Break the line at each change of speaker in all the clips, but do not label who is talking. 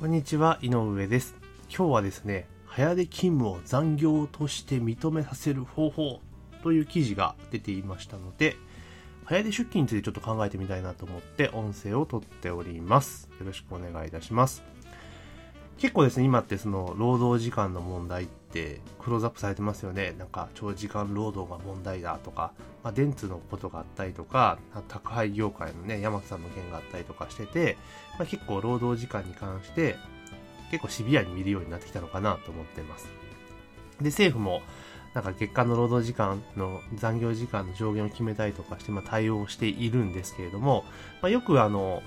こんにちは、井上です。今日はですね、早出勤務を残業として認めさせる方法という記事が出ていましたので、早出出勤についてちょっと考えてみたいなと思って音声を取っております。よろしくお願いいたします。結構ですね、今ってその労働時間の問題ってクローズアップされてますよね。なんか長時間労働が問題だとか、まあ、電通のことがあったりとか、宅配業界のね、山木さんの件があったりとかしてて、まあ、結構労働時間に関して結構シビアに見るようになってきたのかなと思ってます。で、政府もなんか月間の労働時間の残業時間の上限を決めたりとかして、まあ、対応しているんですけれども、まあ、よくあの、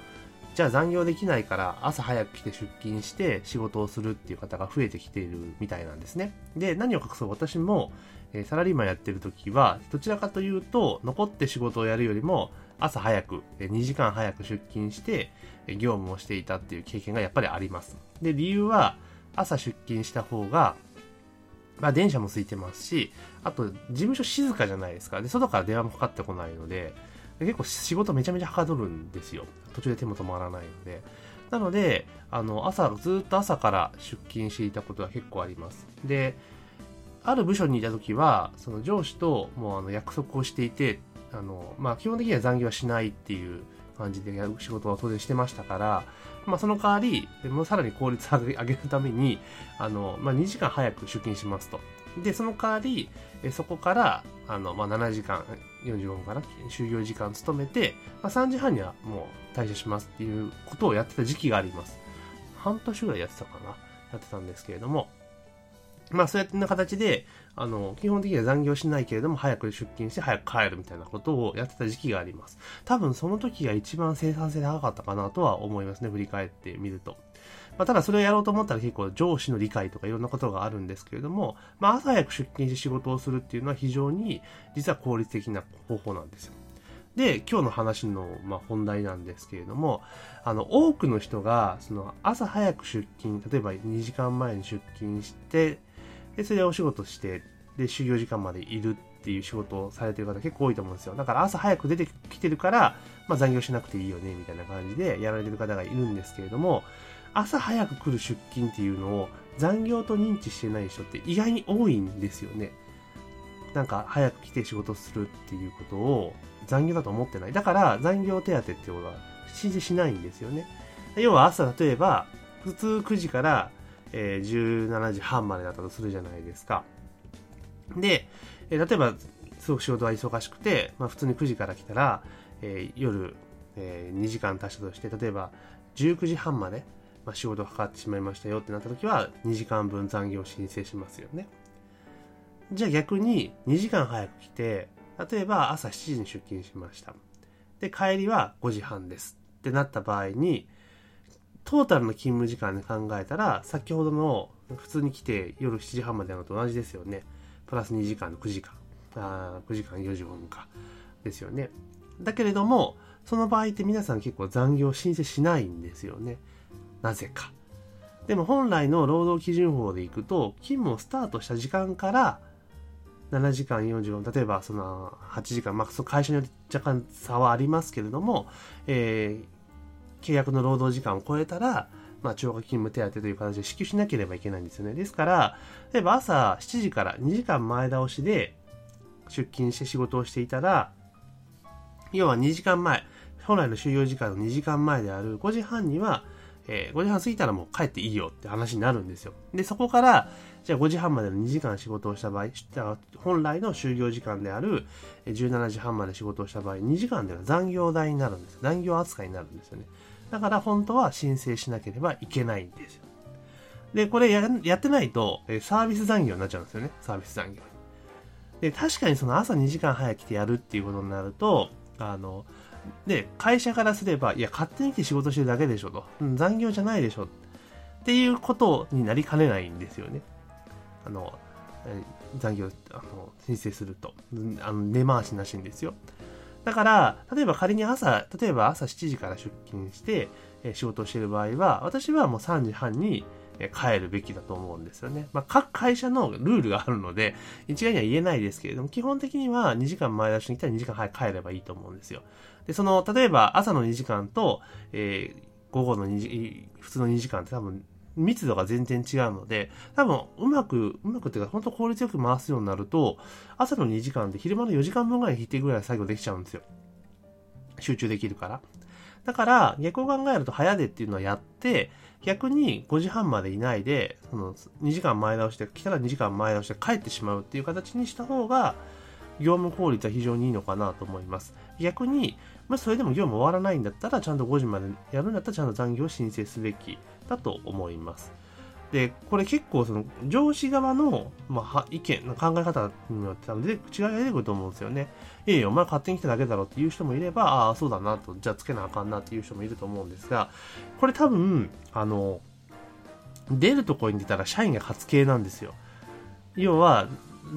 じゃあ残業できないから朝早く来て出勤して仕事をするっていう方が増えてきているみたいなんですね。で、何を隠そう？私も、えサラリーマンやってる時は、どちらかというと、残って仕事をやるよりも、朝早く、2時間早く出勤して、業務をしていたっていう経験がやっぱりあります。で、理由は、朝出勤した方が、まあ電車も空いてますし、あと事務所静かじゃないですか。で、外から電話もかかってこないの、で結構仕事めちゃめちゃはかどるんですよ。途中で手も止まらないので。なので、あの、朝、ずっと朝から出勤していたことは結構あります。で、ある部署にいた時は、その上司ともうあの約束をしていて、あの、まあ基本的には残業はしないっていう感じで仕事を当然してましたから、まあその代わり、もうさらに効率を上げるために、あの、まあ2時間早く出勤しますと。で、その代わり、えそこから、あの、まあ7時間、45分かな、就業時間勤めて、まあ3時半にはもう退社しますっていうことをやってた時期があります。半年ぐらいやってたかな。やってたんですけれども、まあそうやってな形で、あの、基本的には残業しないけれども、早く出勤して早く帰るみたいなことをやってた時期があります。多分その時が一番生産性高かったかなとは思いますね、振り返ってみると。まあ、ただそれをやろうと思ったら結構上司の理解とかいろんなことがあるんですけれども、まあ朝早く出勤して仕事をするっていうのは非常に実は効率的な方法なんですよ。で、今日の話の、まあ、本題なんですけれども、あの、多くの人が、その、朝早く出勤、例えば2時間前に出勤して、で、それでお仕事して、で、就業時間までいるっていう仕事をされてる方結構多いと思うんですよ。だから朝早く出てきてるから、まあ残業しなくていいよね、みたいな感じでやられてる方がいるんですけれども、朝早く来る出勤っていうのを残業と認知してない人って意外に多いんですよね。なんか早く来て仕事するっていうことを残業だと思ってない。だから残業手当っていうことは申請しないんですよね。要は朝例えば普通9時から、え17時半までだったとするじゃないですか。で、え例えばすごく仕事が忙しくて、まあ、普通に9時から来たら、えー夜、えー2時間足したとして、例えば19時半まで、まあ、仕事がかかってしまいましたよってなった時は2時間分残業申請しますよね。じゃあ逆に2時間早く来て、例えば朝7時に出勤しました。で、帰りは5時半です。ってなった場合に、トータルの勤務時間で考えたら、先ほどの普通に来て夜7時半までのと同じですよね。プラス2時間の9時間。あ9時間45分か。ですよね。だけれども、その場合って皆さん結構残業申請しないんですよね。なぜか。でも本来の労働基準法でいくと、勤務をスタートした時間から7時間45分、例えばその8時間、まあ、その会社によって若干差はありますけれども、えー契約の労働時間を超えたら、まあ、超過勤務手当という形で支給しなければいけないんですよね。ですから、例えば朝7時から2時間前倒しで出勤して仕事をしていたら、要は2時間前、本来の就業時間の2時間前である5時半には、えー5時半過ぎたらもう帰っていいよって話になるんですよ。で、そこから、じゃあ5時半までの2時間仕事をした場合、本来の就業時間である17時半まで仕事をした場合、2時間では残業代になるんです。残業扱いになるんですよね。だから本当は申請しなければいけないんですよ。で、これややってないと、えサービス残業になっちゃうんですよね。サービス残業。で、確かにその朝2時間早く来てやるっていうことになると、あの、で、会社からすれば、いや、勝手に来て仕事してるだけでしょと。うん残業じゃないでしょ。っていうことになりかねないんですよね。あの、残業、あの、申請すると。あの、根回しなしんですよ。だから、例えば仮に朝、例えば朝7時から出勤して、え仕事をしてる場合は、私はもう3時半に帰るべきだと思うんですよね。まあ、各会社のルールがあるので、一概には言えないですけれども、基本的には2時間前出しに来たら2時間早く帰ればいいと思うんですよ。で、その、例えば朝の2時間と、えー午後の2時、普通の2時間って多分密度が全然違うので、多分うまく、うまくっていうか本当効率よく回すようになると、朝の2時間で昼間の4時間分ぐらい引いてぐらい作業できちゃうんですよ。集中できるから。だから、逆を考えると早出っていうのはやって、逆に5時半までいないで、その2時間前倒して、来たら2時間前倒して帰ってしまうっていう形にした方が、業務効率は非常にいいのかなと思います。逆に、まあ、それでも業務終わらないんだったら、ちゃんと5時までやるんだったら、ちゃんと残業を申請すべきだと思います。で、これ結構その上司側の、まあ、意見の考え方によって多分違いが出てくると思うんですよね。いやいや、お前勝手に来ただけだろっていう人もいれば、ああ、そうだなと、じゃあつけなあかんなっていう人もいると思うんですが、これ多分、あの、出るとこに出たら社員が勝つ系なんですよ。要は、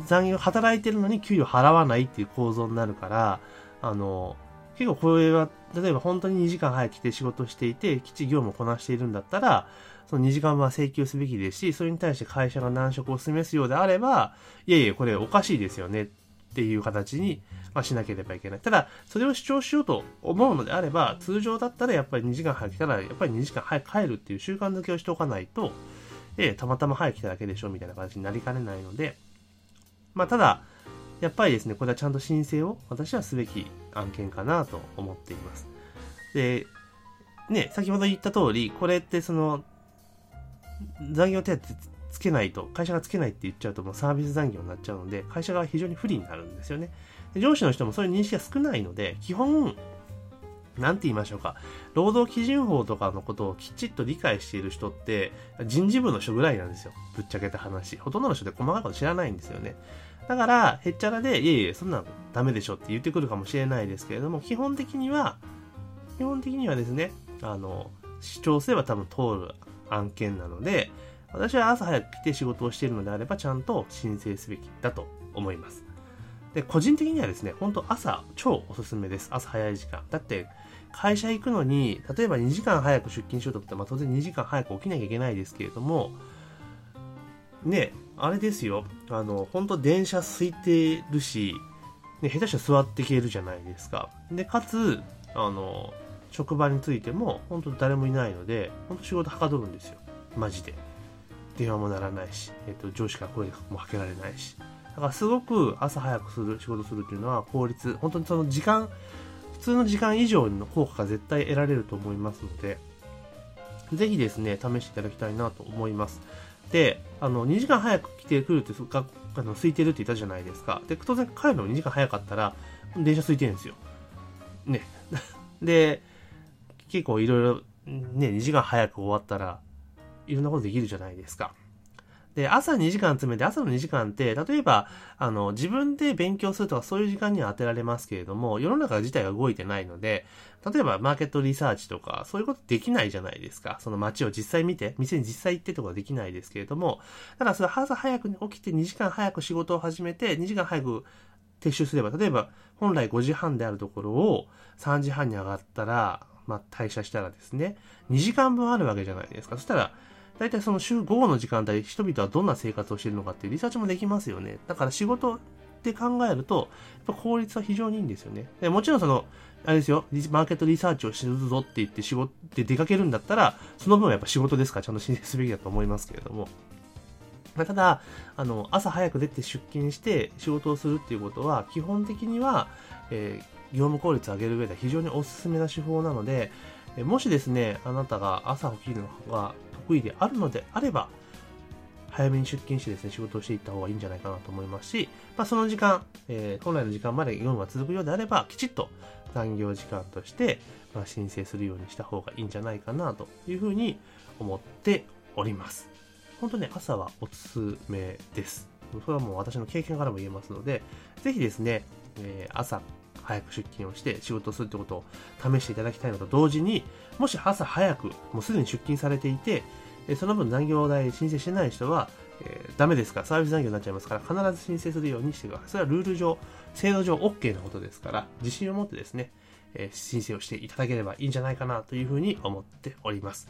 残業働いてるのに給料払わないっていう構造になるから、あの、結構これは、例えば本当に2時間早く来て仕事していて、きっちり業務をこなしているんだったら、その2時間は請求すべきですし、それに対して会社が難色を示すようであれば、いやいや、これおかしいですよねっていう形に、まあ、しなければいけない。ただ、それを主張しようと思うのであれば、通常だったらやっぱり2時間早く来たら、やっぱり2時間早く帰るっていう習慣づけをしておかないと、ええ、たまたま早く来ただけでしょみたいな形になりかねないので、まあ、ただ、やっぱりですね、これはちゃんと申請を私はすべき案件かなと思っています。で、ね、先ほど言った通り、これってその、残業手当つけないと、会社がつけないって言っちゃうともうサービス残業になっちゃうので、会社が非常に不利になるんですよね。上司の人もそういう認識が少ないので、基本、なんて言いましょうか。労働基準法とかのことをきちっと理解している人って、人事部の人ぐらいなんですよ。ぶっちゃけた話。ほとんどの人って細かいこと知らないんですよね。だから、へっちゃらで、いえいえ、そんなのダメでしょって言ってくるかもしれないですけれども、基本的には、基本的にはですね、あの、主張すれば多分通る案件なので、私は朝早く来て仕事をしているのであれば、ちゃんと申請すべきだと思います。で、個人的にはですね、本当朝超おすすめです。朝早い時間。だって、会社行くのに、例えば2時間早く出勤しようと思ったら、まあ当然2時間早く起きなきゃいけないですけれども、ね、あれですよ、あの、本当電車空いてるし、ね、下手したら座っていけるじゃないですか。で、かつ、あの、職場についても、本当誰もいないので、本当仕事はかどるんですよ。マジで。電話も鳴らないし、えっと、上司から声もかけられないし。だからすごく朝早くする、仕事するっていうのは効率、本当にその時間、普通の時間以上の効果が絶対得られると思いますので、ぜひですね、試していただきたいなと思います。で、あの、2時間早く来てくるって、があの空いてるって言ったじゃないですか。で、当然帰るのも2時間早かったら、電車空いてるんですよ。ね。で、結構いろいろ、ね、2時間早く終わったら、いろんなことできるじゃないですか。で、朝2時間詰めて、朝の2時間って、例えば、あの、自分で勉強するとかそういう時間には当てられますけれども、世の中自体が動いてないので、例えばマーケットリサーチとか、そういうことできないじゃないですか。その街を実際見て、店に実際行ってとかできないですけれども、ただそれ朝早く起きて2時間早く仕事を始めて、2時間早く撤収すれば、例えば本来5時半であるところを3時半に上がったら、まあ、退社したらですね、2時間分あるわけじゃないですか。そしたら、大体その週午後の時間帯、人々はどんな生活をしているのかっていうリサーチもできますよね。だから仕事って考えると、やっぱ効率は非常にいいんですよね。でもちろんその、あれですよ、マーケットリサーチをするぞって言って仕事で出かけるんだったら、その分はやっぱ仕事ですからちゃんと申請すべきだと思いますけれども。まただ、あの、朝早く出て出勤して仕事をするっていうことは、基本的には、えー、業務効率を上げる上では非常におすすめな手法なので、えもしですね、あなたが朝起きるのが得意であるのであれば、早めに出勤してですね、仕事をしていった方がいいんじゃないかなと思いますし、まあ、その時間、えー、本来の時間まで業務が続くようであれば、きちっと残業時間として、まあ、申請するようにした方がいいんじゃないかなというふうに思っております。本当ね、朝はおすすめです。それはもう私の経験からも言えますので、ぜひですね、えー、朝早く出勤をして仕事をするってことを試していただきたいのと同時に、もし朝早く、もうすでに出勤されていて、その分残業代申請してない人は、えー、ダメですから、サービス残業になっちゃいますから、必ず申請するようにしてください。それはルール上、制度上 OK なことですから、自信を持ってですね、えー、申請をしていただければいいんじゃないかなというふうに思っております。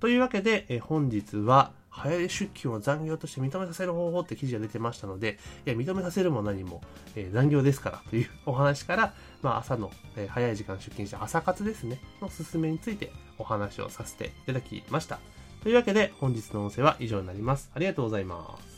というわけで、え本日は、早出出勤を残業として認めさせる方法って記事が出てましたので、いや、認めさせるも何も、えー、残業ですからというお話から、まあ、朝の、えー、早い時間出勤して朝活ですね、の勧めについてお話をさせていただきました。というわけで、本日の音声は以上になります。ありがとうございます。